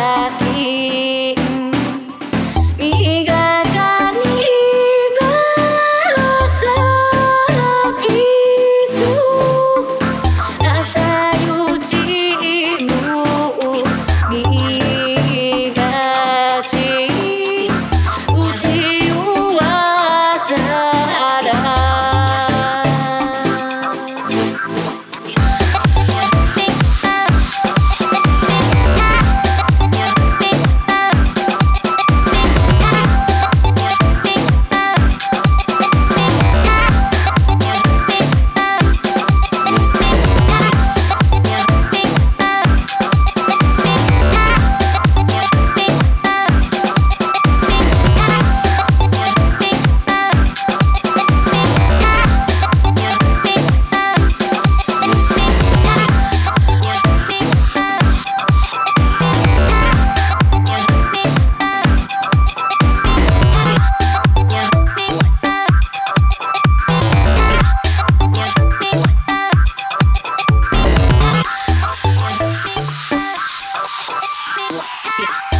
aquí. Yeah.